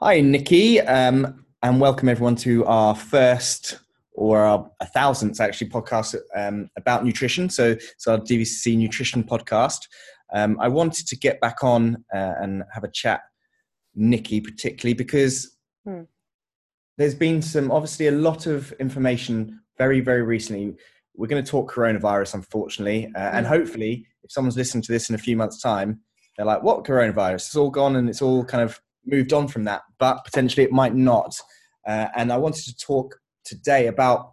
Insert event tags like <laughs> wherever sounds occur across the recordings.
Hi, Nikki, um, and welcome everyone to our first or our a thousandth actually podcast um, about nutrition. So it's our DVC nutrition podcast. Um, I wanted to get back on uh, and have a chat, Nikki, particularly because hmm. there's been some obviously a lot of information very very recently. We're going to talk coronavirus, unfortunately, uh, and hmm. hopefully, if someone's listening to this in a few months' time, they're like, "What coronavirus? It's all gone and it's all kind of moved on from that." But potentially, it might not. Uh, and I wanted to talk today about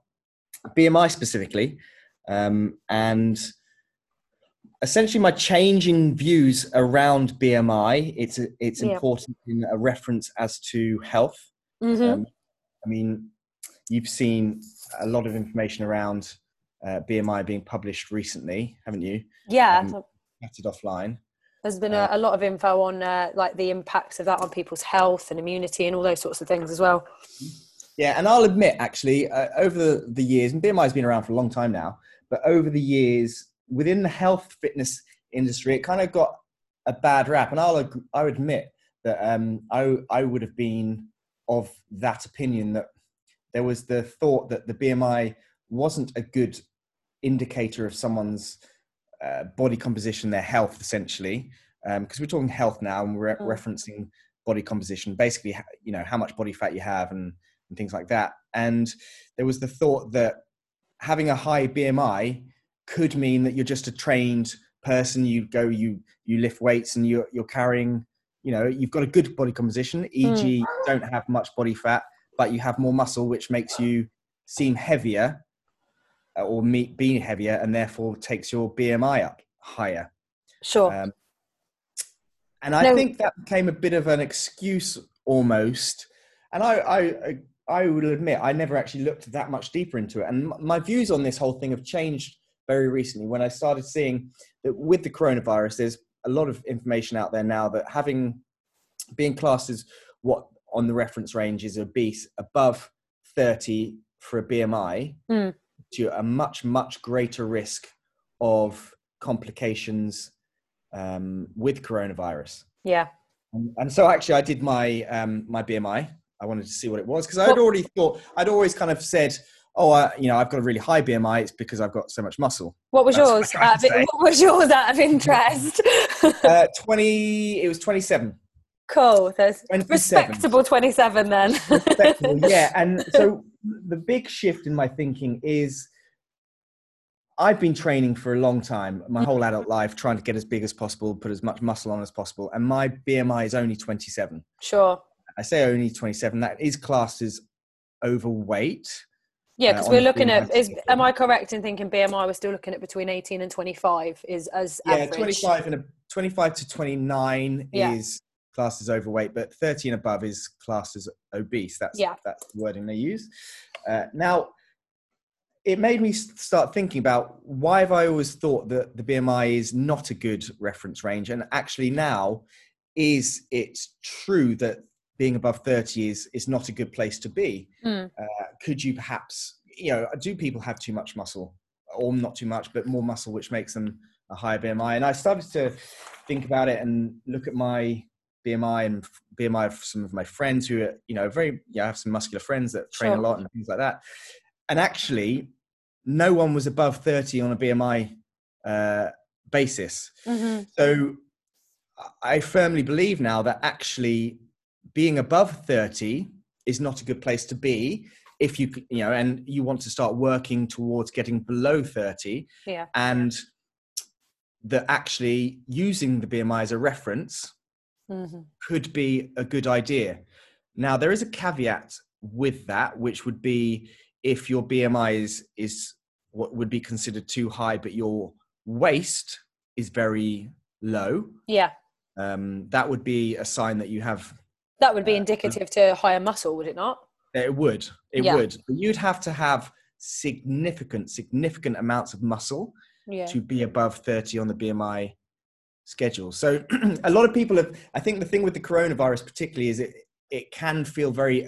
BMI specifically, um, and essentially my changing views around BMI. It's it's yeah. important in a reference as to health. Mm-hmm. Um, I mean, you've seen a lot of information around uh, BMI being published recently, haven't you? Yeah. Um, it offline. There's been a, a, lot of info on uh, like the impacts of that on people's health and immunity and all those sorts of things as well. Yeah, and I'll admit, actually, uh, over the, the years, and BMI has been around for a long time now, but over the years, within the health fitness industry, it kind of got a bad rap. And I'll I admit that um, I I would have been of that opinion that there was the thought that the BMI wasn't a good indicator of someone's uh, body composition, their health, essentially, because um, we're talking health now and we're mm. referencing body composition, basically, you know, how much body fat you have and, and things like that. And there was the thought that having a high BMI could mean that you're just a trained person. You go, you you lift weights, and you're you're carrying, you know, you've got a good body composition. E.g., mm. don't have much body fat, but you have more muscle, which makes you seem heavier or meet being heavier, and therefore takes your BMI up higher. Sure. Um, and I no. think that became a bit of an excuse almost. And I, I, I will admit, I never actually looked that much deeper into it. And my views on this whole thing have changed very recently when I started seeing that with the coronavirus, there's a lot of information out there now that having being classed as what on the reference range is obese above 30 for a BMI, mm. To a much, much greater risk of complications um, with coronavirus. Yeah. And, and, so actually, I did my um, my BMI. I wanted to see what it was because I'd already thought I'd always kind of said, "Oh, I, you know, I've got a really high BMI. It's because I've got so much muscle." What was That's yours? What, uh, what, was yours out of interest? <laughs> uh, Twenty. It was twenty-seven. Cool. There's respectable 27 then. respectable, yeah. <laughs> And so the big shift in my thinking is I've been training for a long time, my whole mm-hmm. adult life, trying to get as big as possible, put as much muscle on as possible. And my BMI is only 27. Sure. I say only 27. That is classed as overweight. Yeah, because uh, we're looking at. Is am I correct in thinking BMI? We're still looking at between 18 and 25 is as yeah, average. 25 and a, 25 to 29 yeah. is classed as overweight, but 30 and above is classed as obese. That's yeah. that's the wording they use. Uh, now, it made me start thinking about why have I always thought that the BMI is not a good reference range, and actually now, is it true that being above 30 is is not a good place to be? Mm. Uh, could you perhaps, you know, do people have too much muscle, or not too much, but more muscle, which makes them a higher BMI? And I started to think about it and look at my BMI and BMI of some of my friends who are, you know, very, yeah, I have some muscular friends that train sure. a lot and things like that. And actually, no one was above 30 on a BMI uh, basis. Mm-hmm. So I firmly believe now that actually being above 30 is not a good place to be if you you know and you want to start working towards getting below 30 yeah and that actually using the bmi as a reference mm-hmm. could be a good idea now there is a caveat with that which would be if your BMI is is what would be considered too high, but your waist is very low. Yeah. Um, that would be a sign that you have. That would be uh, indicative to higher muscle, would it not? It would. It yeah. would. But you'd have to have significant, significant amounts of muscle yeah. to be above 30 on the BMI schedule. So <clears throat> a lot of people have, I think the thing with the coronavirus particularly is it, it can feel very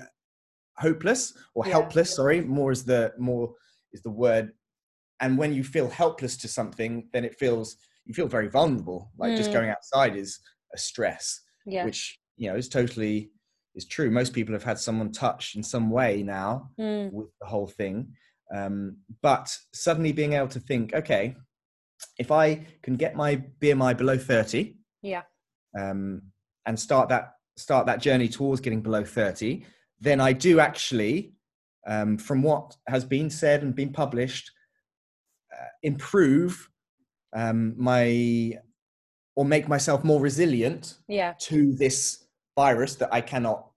hopeless or yeah. helpless sorry more is the more is the word and when you feel helpless to something then it feels you feel very vulnerable like mm. just going outside is a stress yeah. which you know is totally is true. Most people have had someone touch in some way now mm. with the whole thing. Um, but suddenly being able to think, okay, if I can get my BMI below 30, yeah, um, and start that start that journey towards getting below 30, then I do actually, um, from what has been said and been published, uh, improve um, my or make myself more resilient yeah. to this virus that I cannot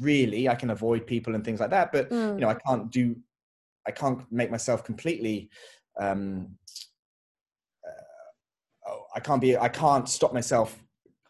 really I can avoid people and things like that but mm. you know I can't do I can't make myself completely um I can't be I can't stop myself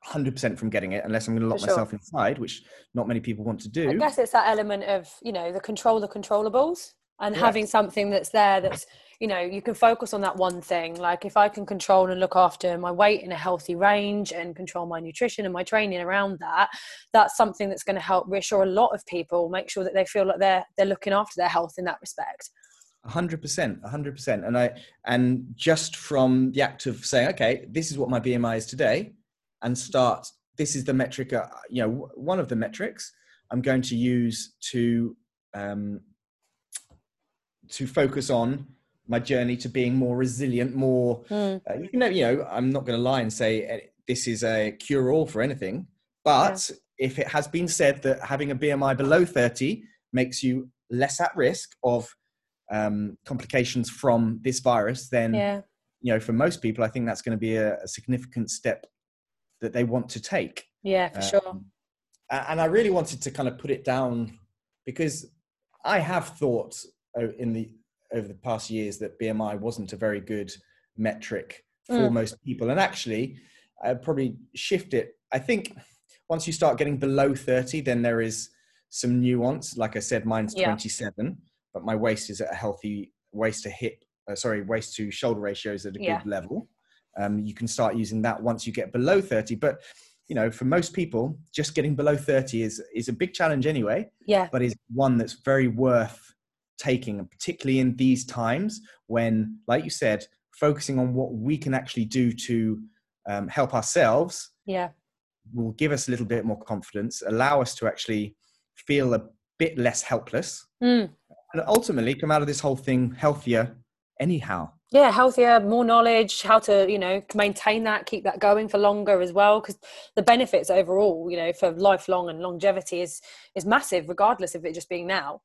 100% from getting it unless I'm going to lock sure. myself inside which not many people want to do. I guess it's that element of you know the control the controllables and having something that's there that's you know you can focus on that one thing. Like if i can control and look after my weight in a healthy range and control my nutrition and my training around that that's something that's going to help reassure a lot of people make sure that they feel like they're they're looking after their health in that respect 100% 100% and i and just from the act of saying okay this is what my bmi is today and start this is the metric uh, you know one of the metrics i'm going to use to um, to focus on my journey to being more resilient, more. Mm. Uh, you know, you know, I'm not going to lie and say eh, this is a cure all for anything, but yeah. if it has been said that having a BMI below 30 makes you less at risk of um, complications from this virus, then yeah. you know, for most people, I think that's going to be a, a significant step that they want to take. Yeah, for um, sure. And I really wanted to kind of put it down because I have thought uh, in the over the past years that BMI wasn't a very good metric for mm. most people. And actually, I'd probably shift it. I think once you start getting below 30, then there is some nuance. Like I said, mine's yeah. 27, but my waist is at a healthy waist to hip, uh, sorry, waist to shoulder ratios at a yeah. good level. Um, you can start using that once you get below 30. But you know, for most people, just getting below 30 is is a big challenge anyway. Yeah. But is one that's very worth taking, and particularly in these times when, like you said, focusing on what we can actually do to um, help ourselves yeah will give us a little bit more confidence allow us to actually feel a bit less helpless mm. And ultimately come out of this whole thing healthier anyhow. Yeah healthier more knowledge how to you know maintain that keep that going for longer as well because the benefits overall you know for lifelong and longevity is is massive regardless of it just being now.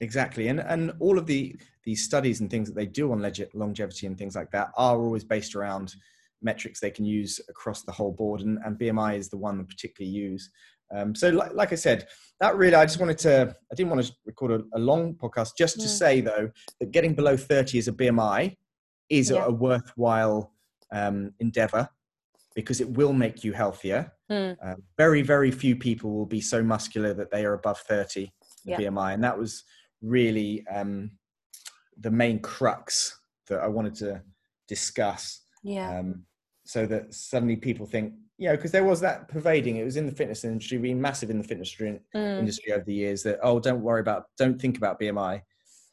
Exactly and and all of the these studies and things that they do on longevity and things like that are always based around metrics they can use across the whole board and, and bmi is the one that particularly use um, so like, like, i said that really i just wanted to i didn't want to record a, a long podcast just to say though that getting below 30 as a bmi is yeah. a, a, worthwhile um, endeavor because it will make you healthier mm. uh, very very few people will be so muscular that they are above 30 yeah. bmi and that was really um, the main crux that I wanted to discuss. Yeah. Um, so that suddenly people think, you know, because there was that pervading. It was in the fitness industry, being massive in the fitness industry, mm. industry over the years. That oh, don't worry about, don't think about BMI.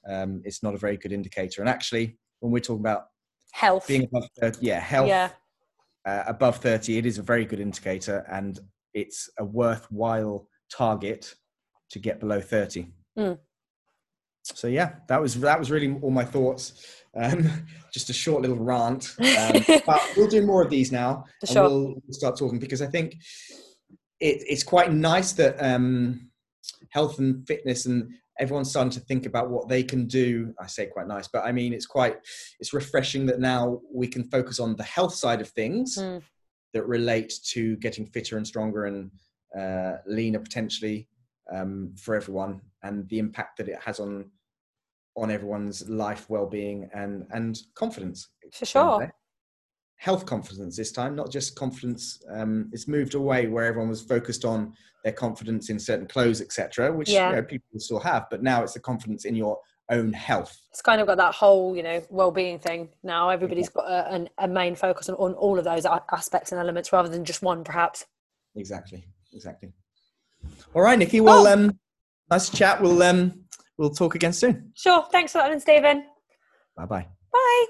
Um, it's not a very good indicator. And actually, when we're talking about health, being above 30, yeah, health, yeah. Uh, above 30, it is a very good indicator, and it's a worthwhile target to get below 30. Mm so yeah, that was that was really all my thoughts. Um, <laughs> just a short little rant, um, <laughs> but we'll do more of these now, and sure. we'll, we'll, start talking because I think it, it's quite nice that um, health and fitness and everyone's starting to think about what they can do. I say quite nice, but I mean it's quite it's refreshing that now we can focus on the health side of things mm. that relate to getting fitter and stronger and uh, leaner potentially um, for everyone, and the impact that it has on on everyone's life, well-being, and and confidence. For sure. Health confidence this time, not just confidence. Um, it's moved away where everyone was focused on their confidence in certain clothes, etc., which yeah. you know, people still have. But now it's the confidence in your own health. It's kind of got that whole, you know, well-being thing. Now everybody's got a, a main focus on, on all of those aspects and elements rather than just one, perhaps. Exactly. Exactly. All right, Nikki. Well, oh. um, nice chat. We'll um, we'll talk again soon. Sure. Thanks for that, Stephen. Bye-bye. Bye.